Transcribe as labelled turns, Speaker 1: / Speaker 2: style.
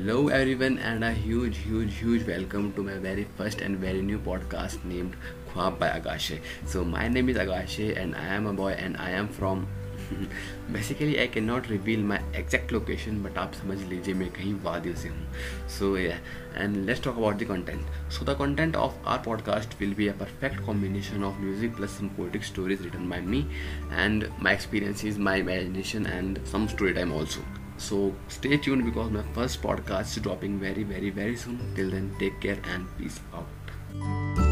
Speaker 1: Hello everyone and a huge huge welcome to my very first and very new podcast named ख्वाब by Akashe so my name is Akashe and I am a boy and I am from basically I can not reveal my exact location but आप समझ लीजिए, मैं कहीं वादियों से हूँ. So and let's talk about the content so the content of our podcast will be a perfect combination of music plus some poetic stories written by me and my experience is my imagination and some story time also So stay tuned because my first podcast is dropping very, very, very soon. Till then, take care and peace out.